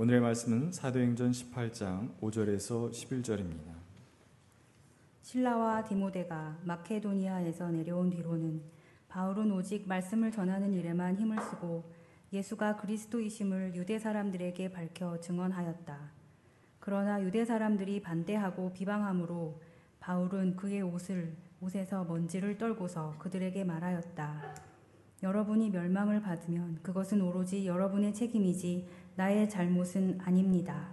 오늘의 말씀은 사도행전 18장 5절에서 11절입니다. 신라와 디모데가 마케도니아에서 내려온 뒤로는 바울은 오직 말씀을 전하는 일에만 힘을 쓰고 예수가 그리스도이심을 유대 사람들에게 밝혀 증언하였다. 그러나 유대 사람들이 반대하고 비방함으로 바울은 그의 옷을 옷에서 먼지를 떨고서 그들에게 말하였다. 여러분이 멸망을 받으면 그것은 오로지 여러분의 책임이지 나의 잘못은 아닙니다.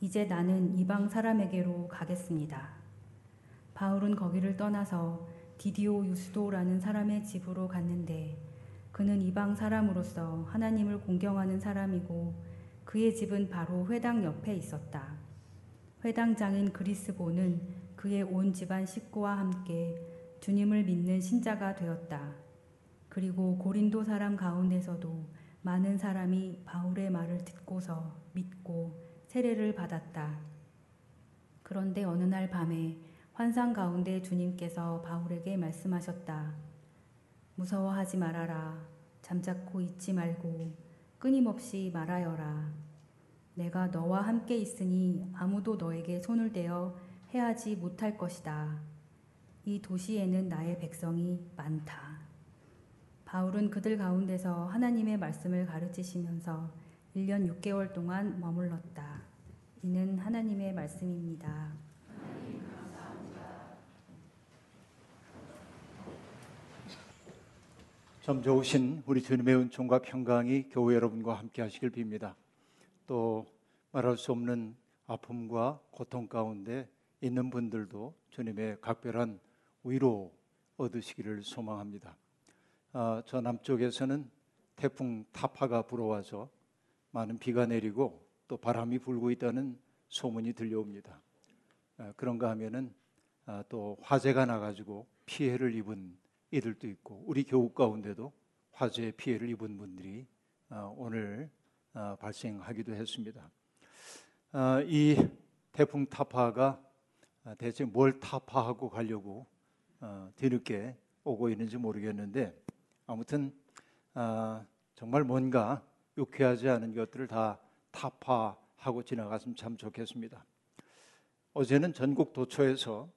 이제 나는 이방 사람에게로 가겠습니다. 바울은 거기를 떠나서 디디오 유스도라는 사람의 집으로 갔는데 그는 이방 사람으로서 하나님을 공경하는 사람이고 그의 집은 바로 회당 옆에 있었다. 회당장인 그리스보는 그의 온 집안 식구와 함께 주님을 믿는 신자가 되었다. 그리고 고린도 사람 가운데서도 많은 사람이 바울의 말을 듣고서 믿고 세례를 받았다. 그런데 어느 날 밤에 환상 가운데 주님께서 바울에게 말씀하셨다. 무서워하지 말아라. 잠자코 있지 말고 끊임없이 말하여라. 내가 너와 함께 있으니 아무도 너에게 손을 대어 해하지 못할 것이다. 이 도시에는 나의 백성이 많다. 바울은 그들 가운데서 하나님의 말씀을 가르치시면서 1년 6개월 동안 머물렀다. 이는 하나님의 말씀입니다. 참 좋으신 우리 주님의 은총과 평강이 교회 여러분과 함께 하시길 빕니다. 또 말할 수 없는 아픔과 고통 가운데 있는 분들도 주님의 각별한 위로 얻으시기를 소망합니다. 아, 저 남쪽에서는 태풍 타파가 불어와서 많은 비가 내리고 또 바람이 불고 있다는 소문이 들려옵니다. 아, 그런가 하면은 아, 또 화재가 나가지고 피해를 입은 이들도 있고 우리 교육 가운데도 화재의 피해를 입은 분들이 어, 오늘 어, 발생하기도 했습니다. 어, 이 태풍 타파가 대체 뭘 타파하고 가려고 뒤늦게 오고 있는지 모르겠는데 아무튼 정말 뭔가 유쾌하지 않은 것들을 다 타파하고 지나갔으면 참 좋겠습니다. 어제는 전국 도처에서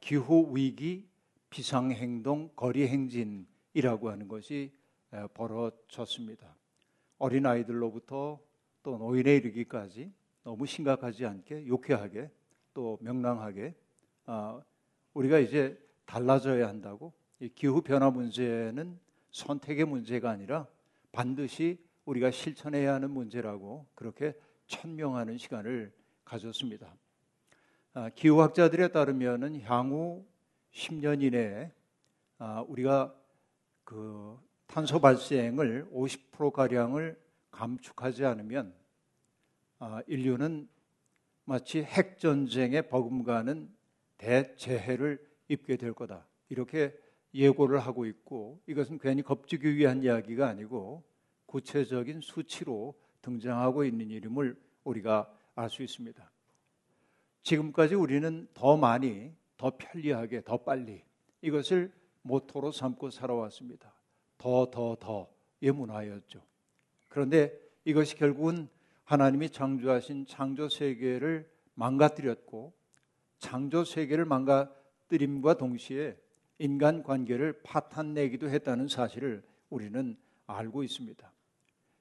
기후 위기 비상행동 거리 행진이라고 하는 것이 벌어졌습니다. 어린 아이들로부터 또 노인에 이르기까지 너무 심각하지 않게 유쾌하게 또 명랑하게 아, 우리가 이제 달라져야 한다고 기후 변화 문제는 선택의 문제가 아니라 반드시 우리가 실천해야 하는 문제라고 그렇게 천명하는 시간을 가졌습니다. 아, 기후학자들에 따르면은 향후 10년 이내에 아, 우리가 그 탄소 발생을 50% 가량을 감축하지 않으면 아, 인류는 마치 핵 전쟁에 버금가는 대재해를 입게 될 거다. 이렇게 예고를 하고 있고 이것은 괜히 겁주기 위한 이야기가 아니고 구체적인 수치로 등장하고 있는 이름을 우리가 알 수 있습니다. 지금까지 우리는 더 많이 더 편리하게, 더 빨리 이것을 모토로 삼고 살아왔습니다. 더, 더, 더의 문화였죠. 그런데 이것이 결국은 하나님이 창조하신 창조 세계를 망가뜨렸고 창조 세계를 망가뜨림과 동시에 인간 관계를 파탄내기도 했다는 사실을 우리는 알고 있습니다.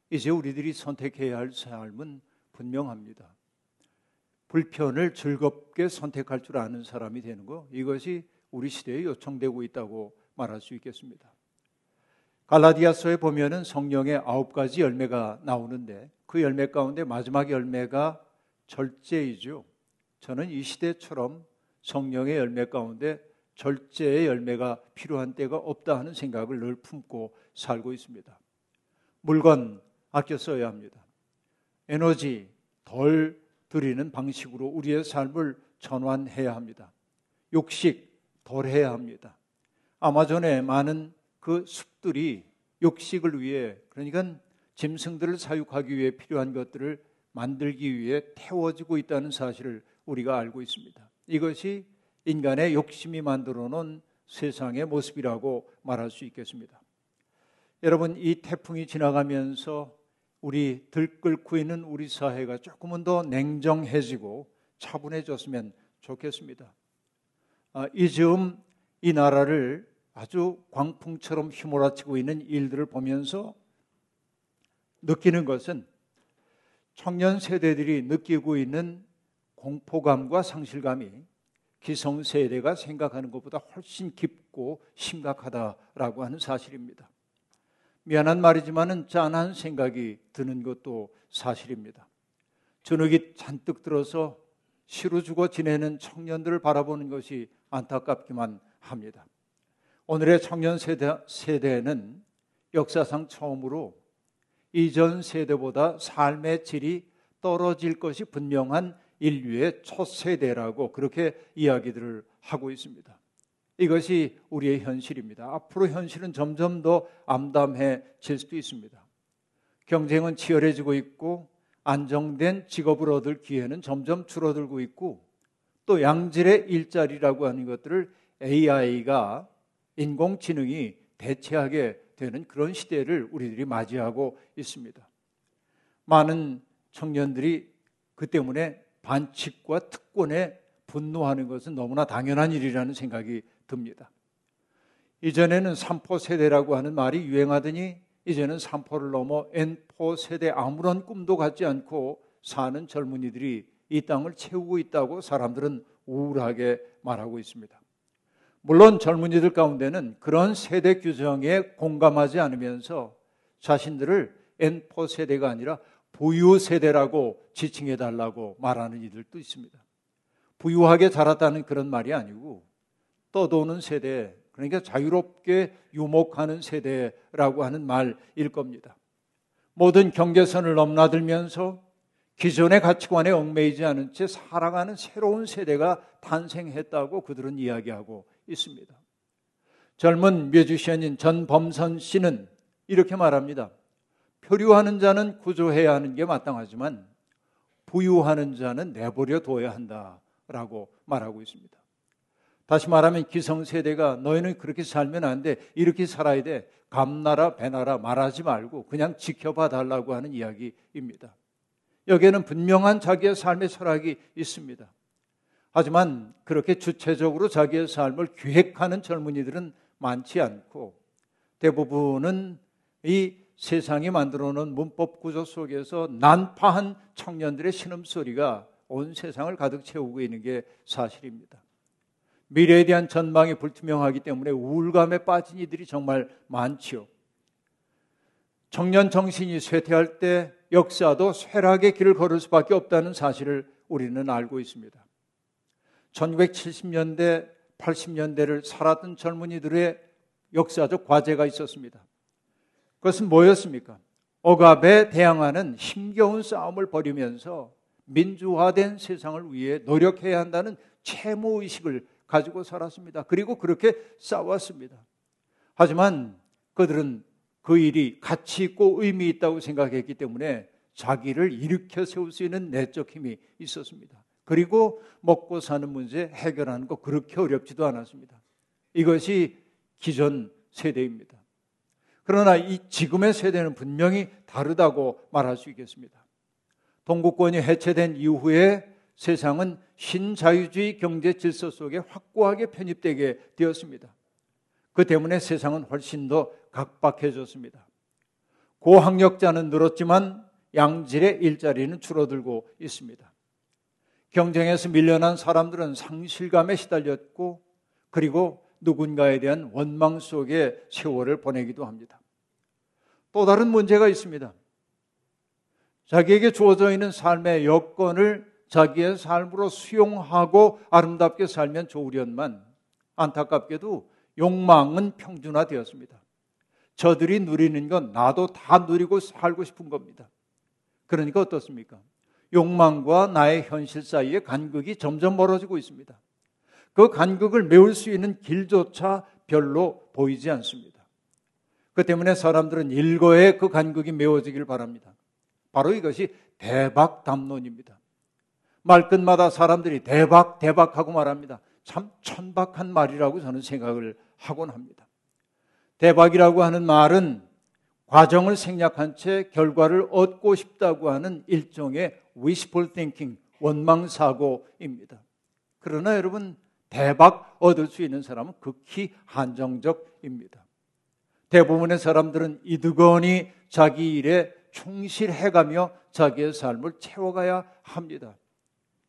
이제 우리들이 선택해야 할 삶은 분명합니다. 불편을 즐겁게 선택할 줄 아는 사람이 되는 거 이것이 우리 시대에 요청되고 있다고 말할 수 있겠습니다. 갈라디아서에 보면은 성령의 아홉 가지 열매가 나오는데 그 열매 가운데 마지막 열매가 절제이죠. 저는 이 시대처럼 성령의 열매 가운데 절제의 열매가 필요한 때가 없다 하는 생각을 늘 품고 살고 있습니다. 물건 아껴 써야 합니다. 에너지 덜 드리는 방식으로 우리의 삶을 전환해야 합니다. 욕식 덜 해야 합니다. 아마존에 많은 그 숲들이 욕식을 위해 그러니까 짐승들을 사육하기 위해 필요한 것들을 만들기 위해 태워지고 있다는 사실을 우리가 알고 있습니다. 이것이 인간의 욕심이 만들어 놓은 세상의 모습이라고 말할 수 있겠습니다. 여러분, 이 태풍이 지나가면서 우리 들끓고 있는 우리 사회가 조금은 더 냉정해지고 차분해졌으면 좋겠습니다. 아, 이 즈음 이 나라를 아주 광풍처럼 휘몰아치고 있는 일들을 보면서 느끼는 것은 청년 세대들이 느끼고 있는 공포감과 상실감이 기성 세대가 생각하는 것보다 훨씬 깊고 심각하다라고 하는 사실입니다. 미안한 말이지만은 짠한 생각이 드는 것도 사실입니다. 저녁이 잔뜩 들어서 시루 죽어 지내는 청년들을 바라보는 것이 안타깝기만 합니다. 오늘의 청년 세대, 세대는 역사상 처음으로 이전 세대보다 삶의 질이 떨어질 것이 분명한 인류의 첫 세대라고 그렇게 이야기들을 하고 있습니다. 이것이 우리의 현실입니다. 앞으로 현실은 점점 더 암담해질 수도 있습니다. 경쟁은 치열해지고 있고 안정된 직업을 얻을 기회는 점점 줄어들고 있고 또 양질의 일자리라고 하는 것들을 AI가 인공지능이 대체하게 되는 그런 시대를 우리들이 맞이하고 있습니다. 많은 청년들이 그 때문에 반칙과 특권에 분노하는 것은 너무나 당연한 일이라는 생각이 듭니다. 이전에는 삼포 세대라고 하는 말이 유행하더니 이제는 삼포를 넘어 N포 세대 아무런 꿈도 갖지 않고 사는 젊은이들이 이 땅을 채우고 있다고 사람들은 우울하게 말하고 있습니다. 물론 젊은이들 가운데는 그런 세대 규정에 공감하지 않으면서 자신들을 N포 세대가 아니라 부유 세대라고 지칭해 달라고 말하는 이들도 있습니다. 부유하게 자랐다는 그런 말이 아니고 떠도는 세대, 그러니까 자유롭게 유목하는 세대라고 하는 말일 겁니다. 모든 경계선을 넘나들면서 기존의 가치관에 얽매이지 않은 채 살아가는 새로운 세대가 탄생했다고 그들은 이야기하고 있습니다. 젊은 뮤지션인 전범선 씨는 이렇게 말합니다. 표류하는 자는 구조해야 하는 게 마땅하지만 부유하는 자는 내버려 둬야 한다라고 말하고 있습니다. 다시 말하면 기성세대가 너희는 그렇게 살면 안 돼. 이렇게 살아야 돼. 감나라 배나라 말하지 말고 그냥 지켜봐 달라고 하는 이야기입니다. 여기에는 분명한 자기의 삶의 철학이 있습니다. 하지만 그렇게 주체적으로 자기의 삶을 기획하는 젊은이들은 많지 않고 대부분은 이 세상이 만들어 놓은 문법 구조 속에서 난파한 청년들의 신음소리가 온 세상을 가득 채우고 있는 게 사실입니다. 미래에 대한 전망이 불투명하기 때문에 우울감에 빠진 이들이 정말 많지요. 청년 정신이 쇠퇴할 때 역사도 쇠락의 길을 걸을 수밖에 없다는 사실을 우리는 알고 있습니다. 1970년대, 80년대를 살았던 젊은이들의 역사적 과제가 있었습니다. 그것은 뭐였습니까? 억압에 대항하는 힘겨운 싸움을 벌이면서 민주화된 세상을 위해 노력해야 한다는 채무 의식을 가지고 살았습니다. 그리고 그렇게 싸웠습니다. 하지만 그들은 그 일이 가치 있고 의미 있다고 생각했기 때문에 자기를 일으켜 세울 수 있는 내적 힘이 있었습니다. 그리고 먹고 사는 문제 해결하는 거 그렇게 어렵지도 않았습니다. 이것이 기존 세대입니다. 그러나 이 지금의 세대는 분명히 다르다고 말할 수 있겠습니다. 동구권이 해체된 이후에 세상은 신자유주의 경제 질서 속에 확고하게 편입되게 되었습니다. 그 때문에 세상은 훨씬 더 각박해졌습니다. 고학력자는 늘었지만 양질의 일자리는 줄어들고 있습니다. 경쟁에서 밀려난 사람들은 상실감에 시달렸고 그리고 누군가에 대한 원망 속에 세월을 보내기도 합니다. 또 다른 문제가 있습니다. 자기에게 주어져 있는 삶의 여건을 자기의 삶으로 수용하고 아름답게 살면 좋으련만 안타깝게도 욕망은 평준화되었습니다. 저들이 누리는 건 나도 다 누리고 살고 싶은 겁니다. 그러니까 어떻습니까? 욕망과 나의 현실 사이의 간극이 점점 멀어지고 있습니다. 그 간극을 메울 수 있는 길조차 별로 보이지 않습니다. 그 때문에 사람들은 일거에 그 간극이 메워지길 바랍니다. 바로 이것이 대박 담론입니다. 말끝마다 사람들이 대박, 대박 하고 말합니다. 참 천박한 말이라고 저는 생각을 하곤 합니다. 대박이라고 하는 말은 과정을 생략한 채 결과를 얻고 싶다고 하는 일종의 wishful thinking, 원망 사고입니다. 그러나 여러분 대박 얻을 수 있는 사람은 극히 한정적입니다. 대부분의 사람들은 이득거니 자기 일에 충실해가며 자기의 삶을 채워가야 합니다.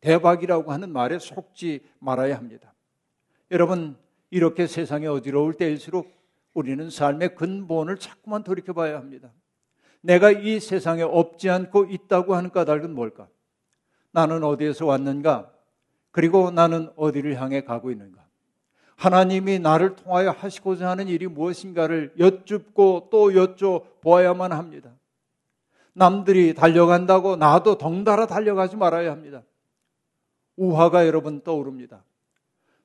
대박이라고 하는 말에 속지 말아야 합니다. 여러분, 이렇게 세상에 어지러울 때일수록 우리는 삶의 근본을 자꾸만 돌이켜봐야 합니다. 내가 이 세상에 없지 않고 있다고 하는 까닭은 뭘까? 나는 어디에서 왔는가? 그리고 나는 어디를 향해 가고 있는가? 하나님이 나를 통하여 하시고자 하는 일이 무엇인가를 여쭙고 또 여쭤보아야만 합니다. 남들이 달려간다고 나도 덩달아 달려가지 말아야 합니다. 우화가 여러분 떠오릅니다.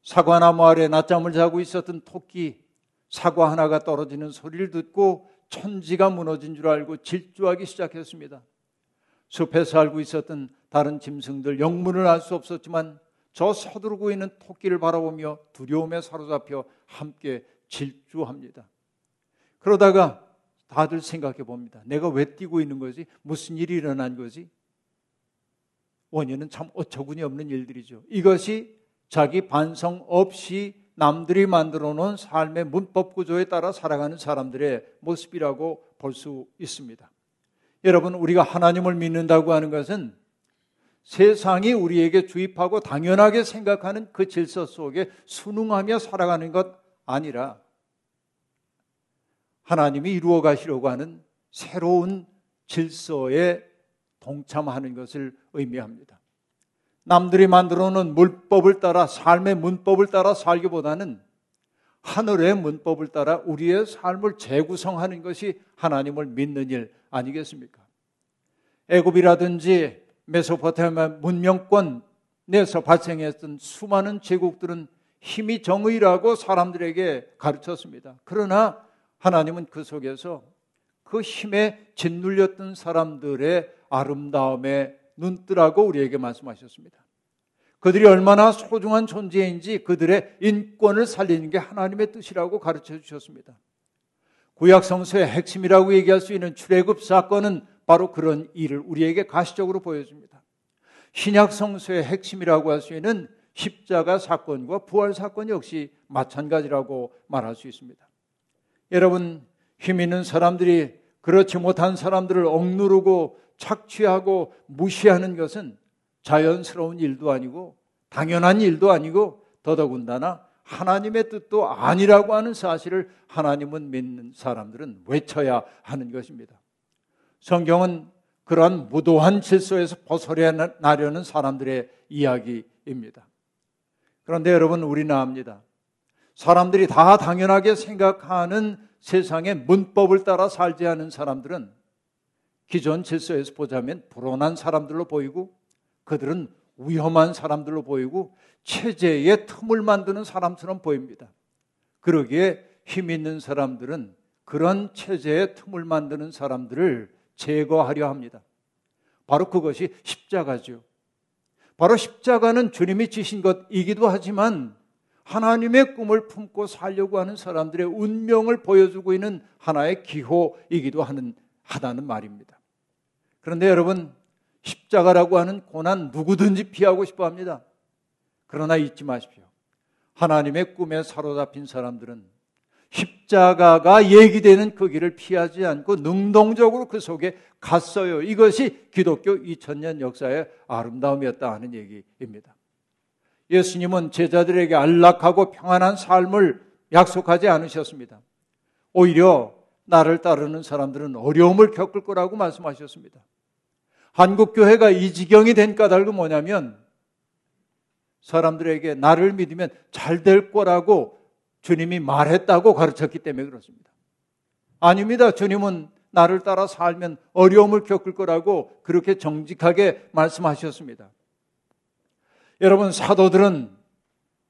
사과나무 아래 낮잠을 자고 있었던 토끼, 사과 하나가 떨어지는 소리를 듣고 천지가 무너진 줄 알고 질주하기 시작했습니다. 숲에 살고 있었던 다른 짐승들 영문을 알 수 없었지만 저 서두르고 있는 토끼를 바라보며 두려움에 사로잡혀 함께 질주합니다. 그러다가 다들 생각해 봅니다. 내가 왜 뛰고 있는 거지? 무슨 일이 일어난 거지? 원인은 참 어처구니 없는 일들이죠. 이것이 자기 반성 없이 남들이 만들어 놓은 삶의 문법 구조에 따라 살아가는 사람들의 모습이라고 볼 수 있습니다. 여러분, 우리가 하나님을 믿는다고 하는 것은 세상이 우리에게 주입하고 당연하게 생각하는 그 질서 속에 순응하며 살아가는 것 아니라 하나님이 이루어 가시려고 하는 새로운 질서에 동참하는 것을 의미합니다. 남들이 만들어 놓은 물법을 따라 삶의 문법을 따라 살기보다는 하늘의 문법을 따라 우리의 삶을 재구성하는 것이 하나님을 믿는 일 아니겠습니까? 애굽이라든지 메소포타미아 문명권 내에서 발생했던 수많은 제국들은 힘이 정의라고 사람들에게 가르쳤습니다. 그러나 하나님은 그 속에서 그 힘에 짓눌렸던 사람들의 아름다움에 눈뜨라고 우리에게 말씀하셨습니다. 그들이 얼마나 소중한 존재인지 그들의 인권을 살리는 게 하나님의 뜻이라고 가르쳐 주셨습니다. 구약 성서의 핵심이라고 얘기할 수 있는 출애굽 사건은 바로 그런 일을 우리에게 가시적으로 보여줍니다. 신약 성서의 핵심이라고 할 수 있는 십자가 사건과 부활 사건 역시 마찬가지라고 말할 수 있습니다. 여러분, 힘 있는 사람들이 그렇지 못한 사람들을 억누르고 착취하고 무시하는 것은 자연스러운 일도 아니고 당연한 일도 아니고 더더군다나 하나님의 뜻도 아니라고 하는 사실을 하나님은 믿는 사람들은 외쳐야 하는 것입니다. 성경은 그러한 무도한 질서에서 벗어나려는 사람들의 이야기입니다. 그런데 여러분 우리는 압니다. 사람들이 다 당연하게 생각하는 세상의 문법을 따라 살지 않은 사람들은 기존 질서에서 보자면 불온한 사람들로 보이고 그들은 위험한 사람들로 보이고 체제의 틈을 만드는 사람처럼 보입니다. 그러기에 힘 있는 사람들은 그런 체제의 틈을 만드는 사람들을 제거하려 합니다. 바로 그것이 십자가죠. 바로 십자가는 주님이 지신 것이기도 하지만 하나님의 꿈을 품고 살려고 하는 사람들의 운명을 보여주고 있는 하나의 기호이기도 하는 하다는 말입니다. 그런데 여러분 십자가라고 하는 고난 누구든지 피하고 싶어 합니다. 그러나 잊지 마십시오. 하나님의 꿈에 사로잡힌 사람들은 십자가가 얘기되는 그 길을 피하지 않고 능동적으로 그 속에 갔어요. 이것이 기독교 2000년 역사의 아름다움이었다 하는 얘기입니다. 예수님은 제자들에게 안락하고 평안한 삶을 약속하지 않으셨습니다. 오히려 나를 따르는 사람들은 어려움을 겪을 거라고 말씀하셨습니다. 한국 교회가 이 지경이 된 까닭은 뭐냐면 사람들에게 나를 믿으면 잘 될 거라고 주님이 말했다고 가르쳤기 때문에 그렇습니다. 아닙니다. 주님은 나를 따라 살면 어려움을 겪을 거라고 그렇게 정직하게 말씀하셨습니다. 여러분, 사도들은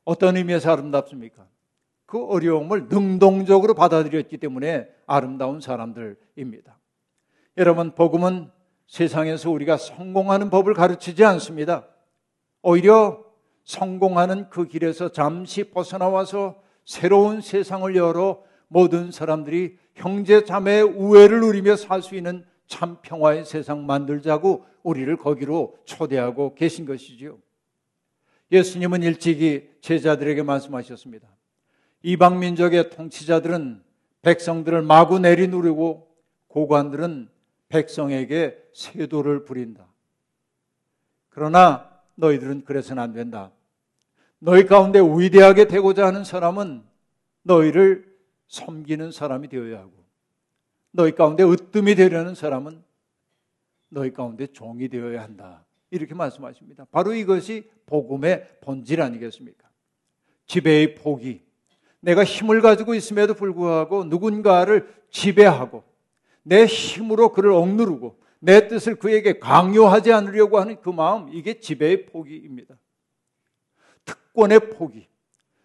어떤 의미에서 아름답습니까? 그 어려움을 능동적으로 받아들였기 때문에 아름다운 사람들입니다. 여러분, 복음은 세상에서 우리가 성공하는 법을 가르치지 않습니다. 오히려 성공하는 그 길에서 잠시 벗어나와서 새로운 세상을 열어 모든 사람들이 형제 자매의 우애를 누리며 살 수 있는 참 평화의 세상 만들자고 우리를 거기로 초대하고 계신 것이지요. 예수님은 일찍이 제자들에게 말씀하셨습니다. 이방 민족의 통치자들은 백성들을 마구 내리누르고 고관들은 백성에게 세도를 부린다. 그러나 너희들은 그래서는 안 된다. 너희 가운데 위대하게 되고자 하는 사람은 너희를 섬기는 사람이 되어야 하고 너희 가운데 으뜸이 되려는 사람은 너희 가운데 종이 되어야 한다. 이렇게 말씀하십니다. 바로 이것이 복음의 본질 아니겠습니까? 지배의 포기. 내가 힘을 가지고 있음에도 불구하고 누군가를 지배하고 내 힘으로 그를 억누르고 내 뜻을 그에게 강요하지 않으려고 하는 그 마음, 이게 지배의 포기입니다. 특권의 포기.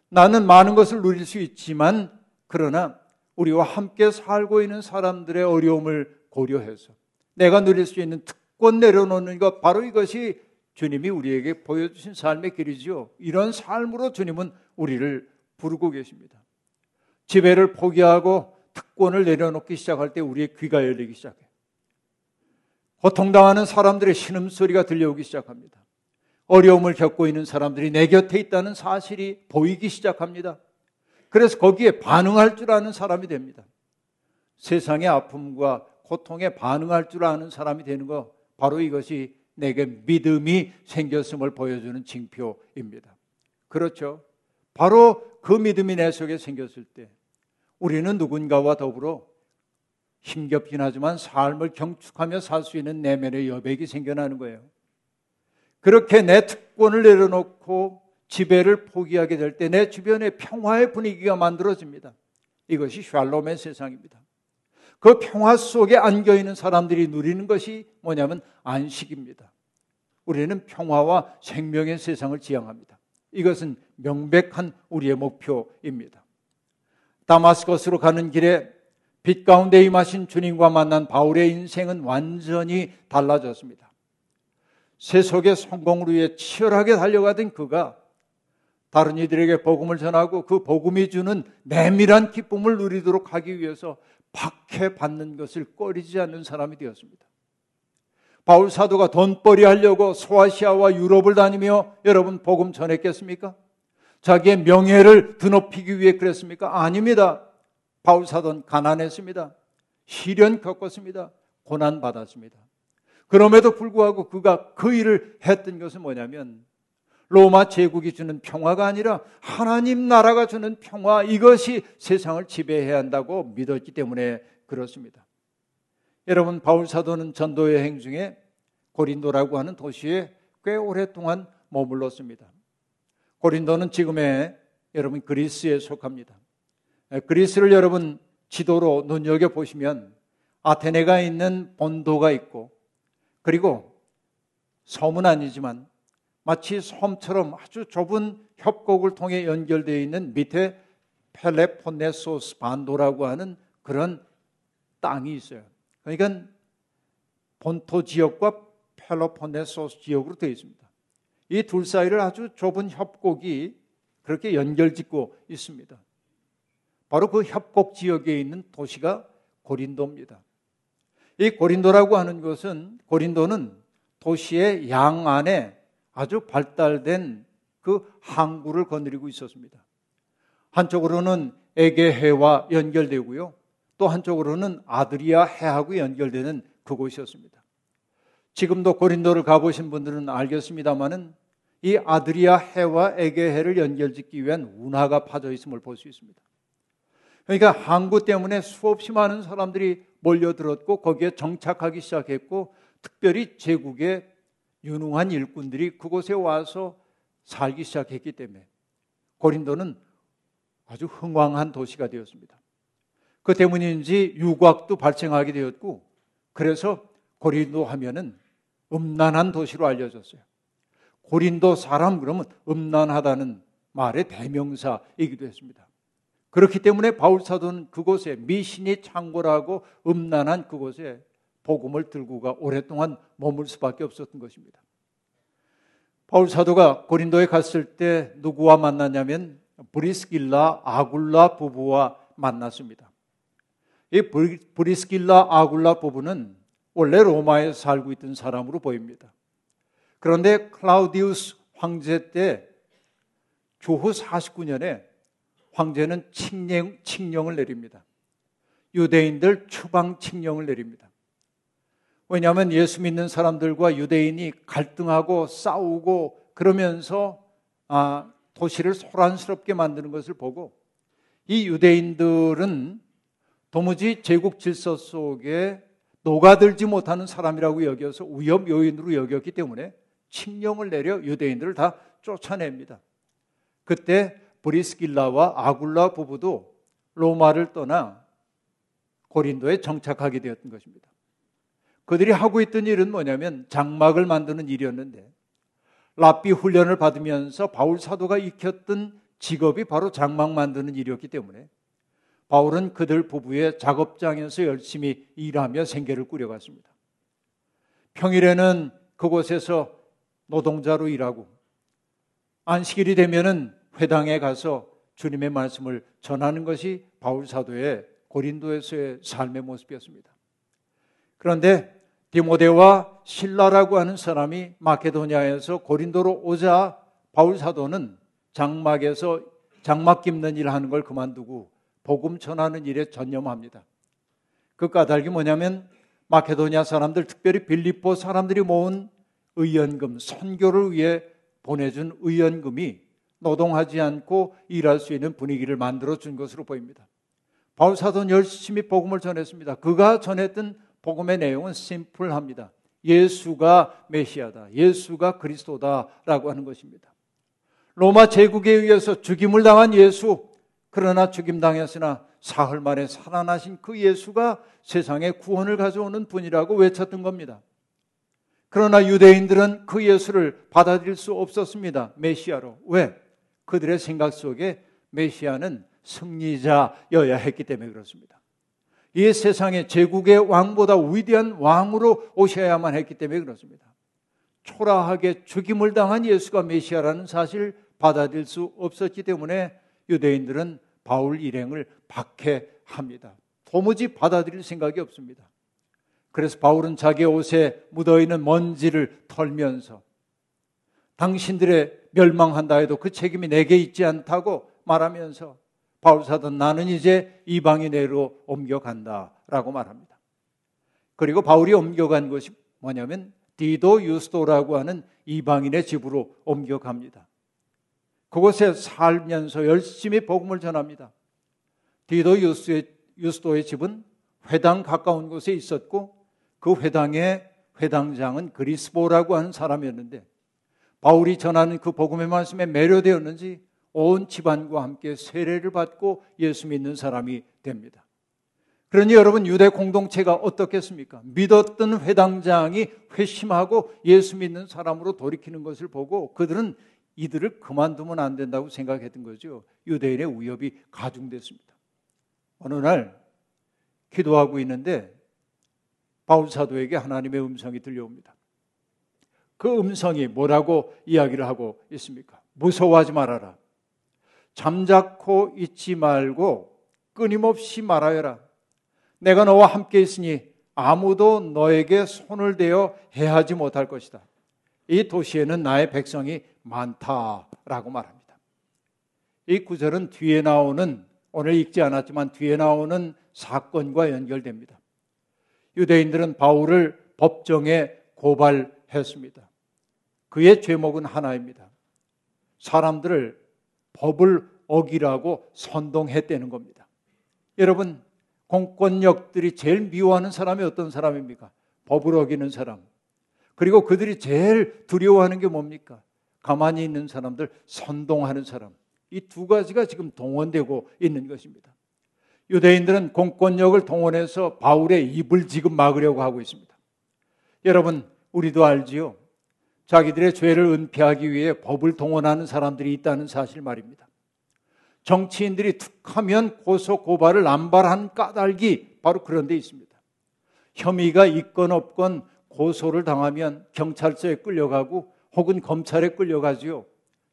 나는 많은 것을 누릴 수 있지만, 그러나 우리와 함께 살고 있는 사람들의 어려움을 고려해서 내가 누릴 수 있는 특권 내려놓는 것, 바로 이것이 주님이 우리에게 보여주신 삶의 길이지요. 이런 삶으로 주님은 우리를 부르고 계십니다. 지배를 포기하고 특권을 내려놓기 시작할 때 우리의 귀가 열리기 시작해요. 고통당하는 사람들의 신음소리가 들려오기 시작합니다. 어려움을 겪고 있는 사람들이 내 곁에 있다는 사실이 보이기 시작합니다. 그래서 거기에 반응할 줄 아는 사람이 됩니다. 세상의 아픔과 고통에 반응할 줄 아는 사람이 되는 것, 바로 이것이 내게 믿음이 생겼음을 보여주는 징표입니다. 그렇죠. 바로 그 믿음이 내 속에 생겼을 때 우리는 누군가와 더불어 힘겹긴 하지만 삶을 경축하며 살 수 있는 내면의 여백이 생겨나는 거예요. 그렇게 내 특권을 내려놓고 지배를 포기하게 될 때 내 주변에 평화의 분위기가 만들어집니다. 이것이 샬롬의 세상입니다. 그 평화 속에 안겨 있는 사람들이 누리는 것이 뭐냐면 안식입니다. 우리는 평화와 생명의 세상을 지향합니다. 이것은 명백한 우리의 목표입니다. 다마스커스로 가는 길에 빛 가운데 임하신 주님과 만난 바울의 인생은 완전히 달라졌습니다. 세속의 성공을 위해 치열하게 달려가던 그가 다른 이들에게 복음을 전하고 그 복음이 주는 내밀한 기쁨을 누리도록 하기 위해서 박해받는 것을 꺼리지 않는 사람이 되었습니다. 바울 사도가 돈벌이 하려고 소아시아와 유럽을 다니며 여러분 복음 전했겠습니까? 자기의 명예를 드높이기 위해 그랬습니까? 아닙니다. 바울 사도는 가난했습니다. 시련 겪었습니다. 고난 받았습니다. 그럼에도 불구하고 그가 그 일을 했던 것은 뭐냐면 로마 제국이 주는 평화가 아니라 하나님 나라가 주는 평화 이것이 세상을 지배해야 한다고 믿었기 때문에 그렇습니다. 여러분 바울 사도는 전도 여행 중에 고린도라고 하는 도시에 꽤 오랫동안 머물렀습니다. 고린도는 지금의 여러분 그리스에 속합니다. 그리스를 여러분 지도로 눈여겨 보시면 아테네가 있는 본도가 있고 그리고 섬은 아니지만 마치 섬처럼 아주 좁은 협곡을 통해 연결되어 있는 밑에 펠레폰네소스 반도라고 하는 그런 땅이 있어요. 그러니까 본토 지역과 펠로폰네소스 지역으로 되어 있습니다. 이 둘 사이를 아주 좁은 협곡이 그렇게 연결짓고 있습니다. 바로 그 협곡 지역에 있는 도시가 고린도입니다. 이 고린도라고 하는 것은 고린도는 도시의 양 안에 아주 발달된 그 항구를 거느리고 있었습니다. 한쪽으로는 에게해와 연결되고요. 또 한쪽으로는 아드리아 해하고 연결되는 그곳이었습니다. 지금도 고린도를 가보신 분들은 알겠습니다만은 이 아드리아 해와 에게해를 연결짓기 위한 운하가 파져 있음을 볼 수 있습니다. 그러니까 항구 때문에 수없이 많은 사람들이 몰려들었고 거기에 정착하기 시작했고 특별히 제국의 유능한 일꾼들이 그곳에 와서 살기 시작했기 때문에 고린도는 아주 흥왕한 도시가 되었습니다. 그 때문인지 유곽도 발생하게 되었고 그래서 고린도 하면은 음란한 도시로 알려졌어요. 고린도 사람 그러면 음란하다는 말의 대명사이기도 했습니다. 그렇기 때문에 바울 사도는 그곳에 미신이 창궐하고 음란한 그곳에 복음을 들고가 오랫동안 머물 수밖에 없었던 것입니다. 바울 사도가 고린도에 갔을 때 누구와 만났냐면 브리스길라 아굴라 부부와 만났습니다. 이 브리스길라 아굴라 부부는 원래 로마에 살고 있던 사람으로 보입니다. 그런데 클라우디우스 황제 때 조후 49년에 황제는 칙령, 칙령을 내립니다. 유대인들 추방 칙령을 내립니다. 왜냐하면 예수 믿는 사람들과 유대인이 갈등하고 싸우고 그러면서 아, 도시를 소란스럽게 만드는 것을 보고 이 유대인들은 도무지 제국 질서 속에 녹아들지 못하는 사람이라고 여겨서 위험 요인으로 여겼기 때문에 칙령을 내려 유대인들을 다 쫓아냅니다. 그때 브리스길라와 아굴라 부부도 로마를 떠나 고린도에 정착하게 되었던 것입니다. 그들이 하고 있던 일은 뭐냐면 장막을 만드는 일이었는데 랍비 훈련을 받으면서 바울 사도가 익혔던 직업이 바로 장막 만드는 일이었기 때문에 바울은 그들 부부의 작업장에서 열심히 일하며 생계를 꾸려갔습니다. 평일에는 그곳에서 노동자로 일하고 안식일이 되면은 회당에 가서 주님의 말씀을 전하는 것이 바울 사도의 고린도에서의 삶의 모습이었습니다. 그런데 디모데와 신라라고 하는 사람이 마케도니아에서 고린도로 오자 바울 사도는 장막에서 장막 깁는 일 하는 걸 그만두고 복음 전하는 일에 전념합니다. 그 까닭이 뭐냐면 마케도니아 사람들 특별히 빌립보 사람들이 모은 의연금 선교를 위해 보내준 의연금이 노동하지 않고 일할 수 있는 분위기를 만들어 준 것으로 보입니다. 바울 사도는 열심히 복음을 전했습니다. 그가 전했던 복음의 내용은 심플합니다. 예수가 메시아다. 예수가 그리스도다라고 하는 것입니다. 로마 제국에 의해서 죽임을 당한 예수, 그러나 죽임 당했으나 사흘 만에 살아나신 그 예수가 세상에 구원을 가져오는 분이라고 외쳤던 겁니다. 그러나 유대인들은 그 예수를 받아들일 수 없었습니다. 메시아로. 왜? 그들의 생각 속에 메시아는 승리자여야 했기 때문에 그렇습니다. 이 세상의 제국의 왕보다 위대한 왕으로 오셔야만 했기 때문에 그렇습니다. 초라하게 죽임을 당한 예수가 메시아라는 사실 받아들일 수 없었기 때문에 유대인들은 바울 일행을 박해합니다. 도무지 받아들일 생각이 없습니다. 그래서 바울은 자기 옷에 묻어있는 먼지를 털면서 당신들의 멸망한다 해도 그 책임이 내게 있지 않다고 말하면서 바울 사도는 나는 이제 이방인으로 옮겨간다 라고 말합니다. 그리고 바울이 옮겨간 곳이 뭐냐면 디도 유스도라고 하는 이방인의 집으로 옮겨갑니다. 그곳에 살면서 열심히 복음을 전합니다. 디도 유스의, 유스도의 집은 회당 가까운 곳에 있었고 그 회당의 회당장은 그리스보라고 하는 사람이었는데 바울이 전하는 그 복음의 말씀에 매료되었는지 온 집안과 함께 세례를 받고 예수 믿는 사람이 됩니다. 그러니 여러분 유대 공동체가 어떻겠습니까? 믿었던 회당장이 회심하고 예수 믿는 사람으로 돌이키는 것을 보고 그들은 이들을 그만두면 안 된다고 생각했던 거죠. 유대인의 위협이 가중됐습니다. 어느 날 기도하고 있는데 바울 사도에게 하나님의 음성이 들려옵니다. 그 음성이 뭐라고 이야기를 하고 있습니까? 무서워하지 말아라. 잠자코 있지 말고 끊임없이 말하여라. 내가 너와 함께 있으니 아무도 너에게 손을 대어 해하지 못할 것이다. 이 도시에는 나의 백성이 많다라고 말합니다. 이 구절은 뒤에 나오는 오늘 읽지 않았지만 뒤에 나오는 사건과 연결됩니다. 유대인들은 바울을 법정에 고발 했습니다. 그의 죄목은 하나입니다. 사람들을 법을 어기라고 선동했다는 겁니다. 여러분, 공권력들이 제일 미워하는 사람이 어떤 사람입니까? 법을 어기는 사람. 그리고 그들이 제일 두려워하는 게 뭡니까? 가만히 있는 사람들, 선동하는 사람. 이 두 가지가 지금 동원되고 있는 것입니다. 유대인들은 공권력을 동원해서 바울의 입을 지금 막으려고 하고 있습니다. 여러분, 우리도 알지요? 자기들의 죄를 은폐하기 위해 법을 동원하는 사람들이 있다는 사실 말입니다. 정치인들이 툭하면 고소 고발을 남발한 까닭이 바로 그런 데 있습니다. 혐의가 있건 없건 고소를 당하면 경찰서에 끌려가고 혹은 검찰에 끌려가지요.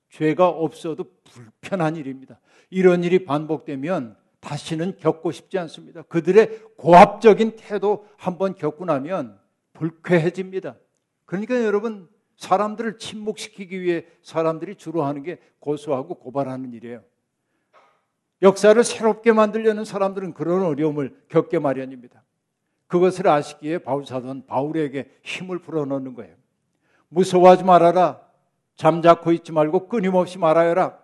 죄가 없어도 불편한 일입니다. 이런 일이 반복되면 다시는 겪고 싶지 않습니다. 그들의 고압적인 태도 한번 겪고 나면 불쾌해집니다. 그러니까 여러분 사람들을 침묵시키기 위해 사람들이 주로 하는 게 고소하고 고발하는 일이에요. 역사를 새롭게 만들려는 사람들은 그런 어려움을 겪게 마련입니다. 그것을 아시기에 바울사도는 바울에게 힘을 불어넣는 거예요. 무서워하지 말아라. 잠자코 있지 말고 끊임없이 말하여라.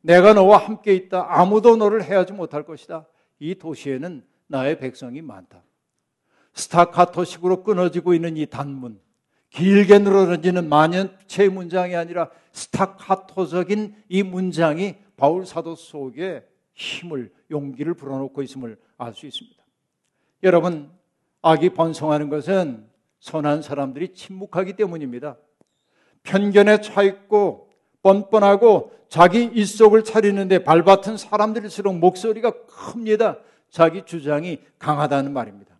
내가 너와 함께 있다. 아무도 너를 해하지 못할 것이다. 이 도시에는 나의 백성이 많다. 스타카토식으로 끊어지고 있는 이 단문, 길게 늘어지는 만연체 문장이 아니라 스타카토적인 이 문장이 바울 사도 속에 힘을 용기를 불어넣고 있음을 알 수 있습니다. 여러분 악이 번성하는 것은 선한 사람들이 침묵하기 때문입니다. 편견에 차 있고 뻔뻔하고 자기 일속을 차리는데 발받은 사람들일수록 목소리가 큽니다. 자기 주장이 강하다는 말입니다.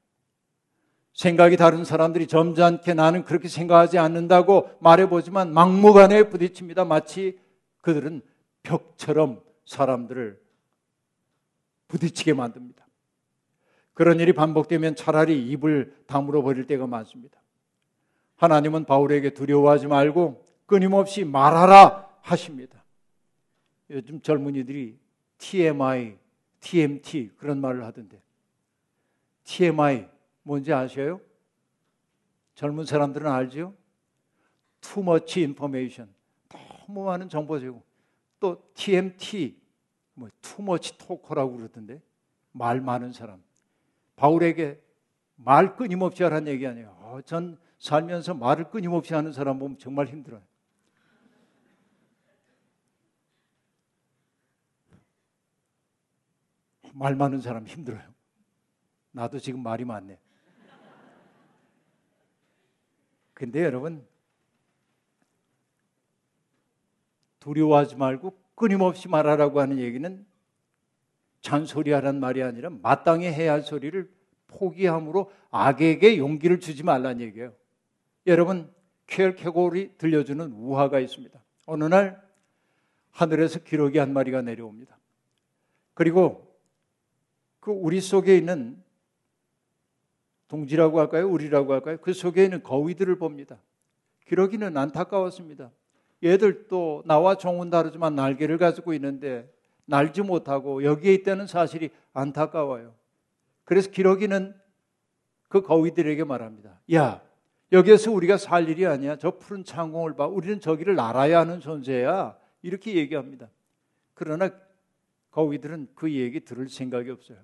생각이 다른 사람들이 점잖게 나는 그렇게 생각하지 않는다고 말해보지만 막무가내에 부딪힙니다. 마치 그들은 벽처럼 사람들을 부딪히게 만듭니다. 그런 일이 반복되면 차라리 입을 다물어 버릴 때가 많습니다. 하나님은 바울에게 두려워하지 말고 끊임없이 말하라 하십니다. 요즘 젊은이들이 TMI, TMT 그런 말을 하던데 TMI 뭔지 아셔요? 젊은 사람들은 알죠? Too much information. 너무 많은 정보 제공. 또 TMT, 뭐 too much talker라고 그러던데 말 많은 사람. 바울에게 말 끊임없이 하라는 얘기 아니에요. 어, 전 살면서 말을 끊임없이 하는 사람 보면 정말 힘들어요. 말 많은 사람 힘들어요. 나도 지금 말이 많네. 근데 여러분, 두려워하지 말고 끊임없이 말하라고 하는 얘기는 잔소리하란 말이 아니라 마땅히 해야 할 소리를 포기함으로 악에게 용기를 주지 말란 얘기예요. 여러분, 켈케골이 들려주는 우화가 있습니다. 어느 날 하늘에서 기러기 한 마리가 내려옵니다. 그리고 그 우리 속에 있는 동지라고 할까요? 우리라고 할까요? 그 속에 있는 거위들을 봅니다. 기러기는 안타까웠습니다. 얘들도 나와 종은 다르지만 날개를 가지고 있는데 날지 못하고 여기에 있다는 사실이 안타까워요. 그래서 기러기는 그 거위들에게 말합니다. 야, 여기에서 우리가 살 일이 아니야. 저 푸른 창공을 봐. 우리는 저기를 날아야 하는 존재야. 이렇게 얘기합니다. 그러나 거위들은 그 얘기 들을 생각이 없어요.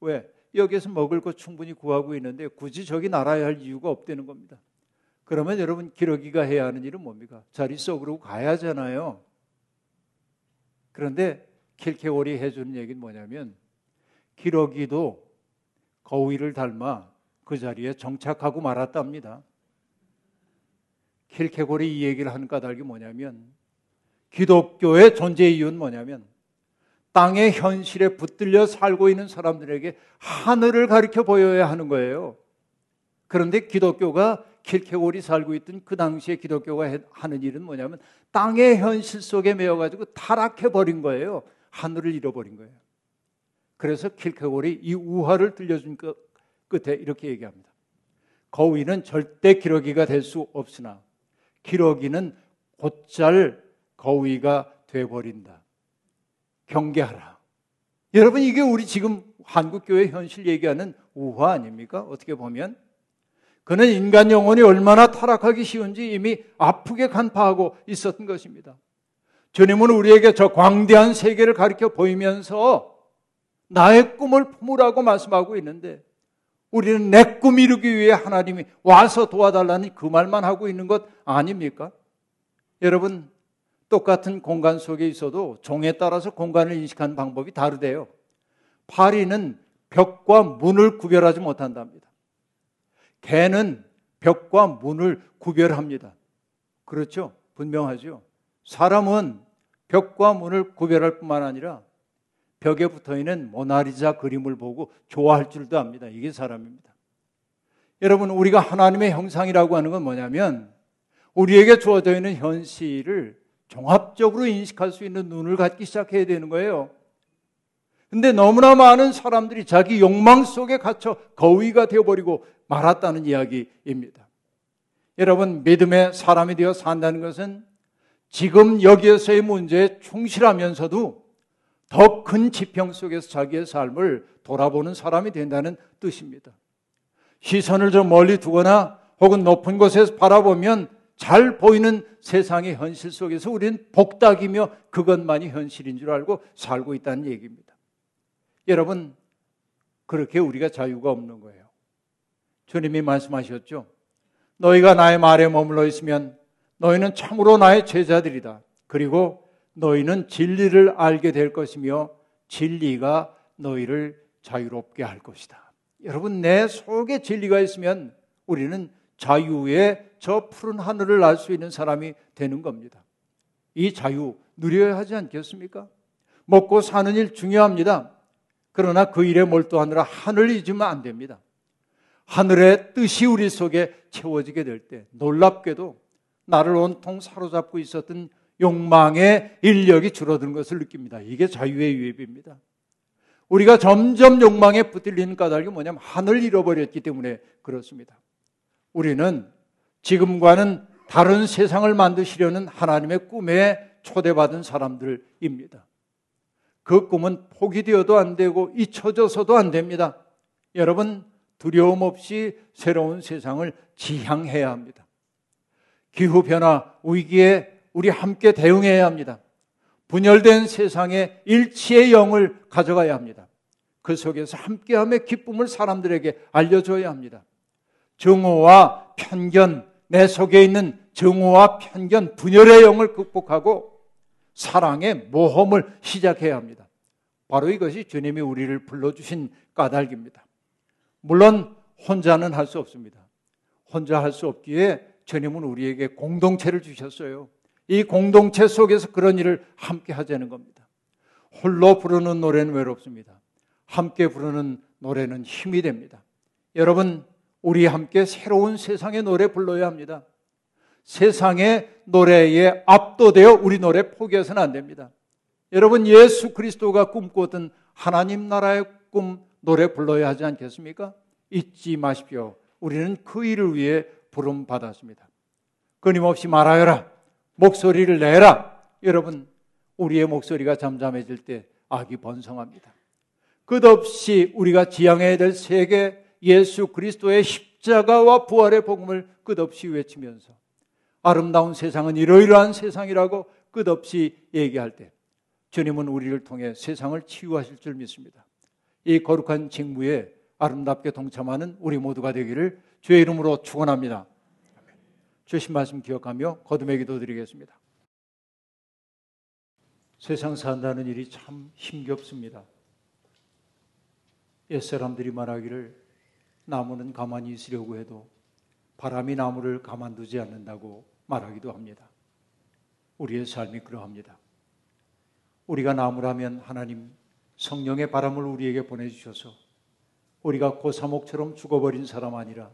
왜? 여기에서 먹을 거 충분히 구하고 있는데 굳이 저기 날아야 할 이유가 없다는 겁니다. 그러면 여러분 기러기가 해야 하는 일은 뭡니까? 자리 속으로 가야 하잖아요. 그런데 킬케월이 해주는 얘기는 뭐냐면 기러기도 거위를 닮아 그 자리에 정착하고 말았답니다. 킬케골이 이 얘기를 하는 까닭이 뭐냐면 기독교의 존재 이유는 뭐냐면 땅의 현실에 붙들려 살고 있는 사람들에게 하늘을 가리켜 보여야 하는 거예요. 그런데 기독교가 킬케골이 살고 있던 그 당시에 기독교가 하는 일은 뭐냐면 땅의 현실 속에 매여가지고 타락해 버린 거예요. 하늘을 잃어버린 거예요. 그래서 킬케골이 이 우화를 들려준 끝에 이렇게 얘기합니다. 거위는 절대 기러기가 될 수 없으나 기러기는 곧잘 거위가 돼버린다. 경계하라. 여러분 이게 우리 지금 한국 교회 현실 얘기하는 우화 아닙니까? 어떻게 보면 그는 인간 영혼이 얼마나 타락하기 쉬운지 이미 아프게 간파하고 있었던 것입니다. 주님은 우리에게 저 광대한 세계를 가리켜 보이면서 나의 꿈을 품으라고 말씀하고 있는데 우리는 내 꿈 이루기 위해 하나님이 와서 도와달라는 그 말만 하고 있는 것 아닙니까? 여러분, 똑같은 공간 속에 있어도 종에 따라서 공간을 인식하는 방법이 다르대요. 파리는 벽과 문을 구별하지 못한답니다. 개는 벽과 문을 구별합니다. 그렇죠? 분명하죠? 사람은 벽과 문을 구별할 뿐만 아니라 벽에 붙어 있는 모나리자 그림을 보고 좋아할 줄도 압니다. 이게 사람입니다. 여러분, 우리가 하나님의 형상이라고 하는 건 뭐냐면 우리에게 주어져 있는 현실을 종합적으로 인식할 수 있는 눈을 갖기 시작해야 되는 거예요. 근데 너무나 많은 사람들이 자기 욕망 속에 갇혀 거위가 되어버리고 말았다는 이야기입니다. 여러분, 믿음의 사람이 되어 산다는 것은 지금 여기에서의 문제에 충실하면서도 더 큰 지평 속에서 자기의 삶을 돌아보는 사람이 된다는 뜻입니다. 시선을 좀 멀리 두거나 혹은 높은 곳에서 바라보면 잘 보이는 세상의 현실 속에서 우리는 복닥이며 그것만이 현실인 줄 알고 살고 있다는 얘기입니다. 여러분, 그렇게 우리가 자유가 없는 거예요. 주님이 말씀하셨죠. 너희가 나의 말에 머물러 있으면 너희는 참으로 나의 제자들이다. 그리고 너희는 진리를 알게 될 것이며 진리가 너희를 자유롭게 할 것이다. 여러분, 내 속에 진리가 있으면 우리는 자유의 저 푸른 하늘을 날 수 있는 사람이 되는 겁니다. 이 자유 누려야 하지 않겠습니까? 먹고 사는 일 중요합니다. 그러나 그 일에 몰두하느라 하늘 잊으면 안 됩니다. 하늘의 뜻이 우리 속에 채워지게 될 때 놀랍게도 나를 온통 사로잡고 있었던 욕망의 인력이 줄어드는 것을 느낍니다. 이게 자유의 유입입니다. 우리가 점점 욕망에 붙들리는 까닭이 뭐냐면 하늘 잃어버렸기 때문에 그렇습니다. 우리는 지금과는 다른 세상을 만드시려는 하나님의 꿈에 초대받은 사람들입니다. 그 꿈은 포기되어도 안 되고 잊혀져서도 안 됩니다. 여러분, 두려움 없이 새로운 세상을 지향해야 합니다. 기후변화 위기에 우리 함께 대응해야 합니다. 분열된 세상에 일치의 영을 가져가야 합니다. 그 속에서 함께함의 기쁨을 사람들에게 알려줘야 합니다. 정오와 편견, 내 속에 있는 정오와 편견, 분열의 영을 극복하고 사랑의 모험을 시작해야 합니다. 바로 이것이 주님이 우리를 불러주신 까닭입니다. 물론 혼자는 할 수 없습니다. 혼자 할 수 없기에 주님은 우리에게 공동체를 주셨어요. 이 공동체 속에서 그런 일을 함께 하자는 겁니다. 홀로 부르는 노래는 외롭습니다. 함께 부르는 노래는 힘이 됩니다. 여러분, 우리 함께 새로운 세상의 노래 불러야 합니다. 세상의 노래에 압도되어 우리 노래 포기해서는 안 됩니다. 여러분, 예수 그리스도가 꿈꾸던 하나님 나라의 꿈 노래 불러야 하지 않겠습니까? 잊지 마십시오. 우리는 그 일을 위해 부름 받았습니다. 끊임없이 말하여라. 목소리를 내라. 여러분, 우리의 목소리가 잠잠해질 때 악이 번성합니다. 끝없이 우리가 지향해야 될 세계 예수 그리스도의 십자가와 부활의 복음을 끝없이 외치면서 아름다운 세상은 이러이러한 세상이라고 끝없이 얘기할 때 주님은 우리를 통해 세상을 치유하실 줄 믿습니다. 이 거룩한 직무에 아름답게 동참하는 우리 모두가 되기를 주의 이름으로 축원합니다. 주신 말씀 기억하며 거듭의 기도 드리겠습니다. 세상 산다는 일이 참 힘겹습니다. 옛사람들이 말하기를 나무는 가만히 있으려고 해도 바람이 나무를 가만두지 않는다고 말하기도 합니다. 우리의 삶이 그러합니다. 우리가 나무라면 하나님 성령의 바람을 우리에게 보내주셔서 우리가 고사목처럼 죽어버린 사람 아니라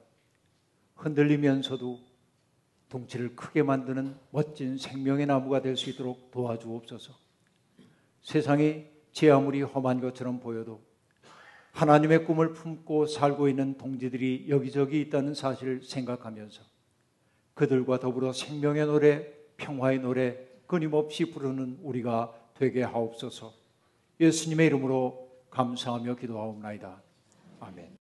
흔들리면서도 둥치를 크게 만드는 멋진 생명의 나무가 될 수 있도록 도와주옵소서. 세상이 제 아무리 험한 것처럼 보여도 하나님의 꿈을 품고 살고 있는 동지들이 여기저기 있다는 사실을 생각하면서 그들과 더불어 생명의 노래, 평화의 노래 끊임없이 부르는 우리가 되게 하옵소서. 예수님의 이름으로 감사하며 기도하옵나이다. 아멘.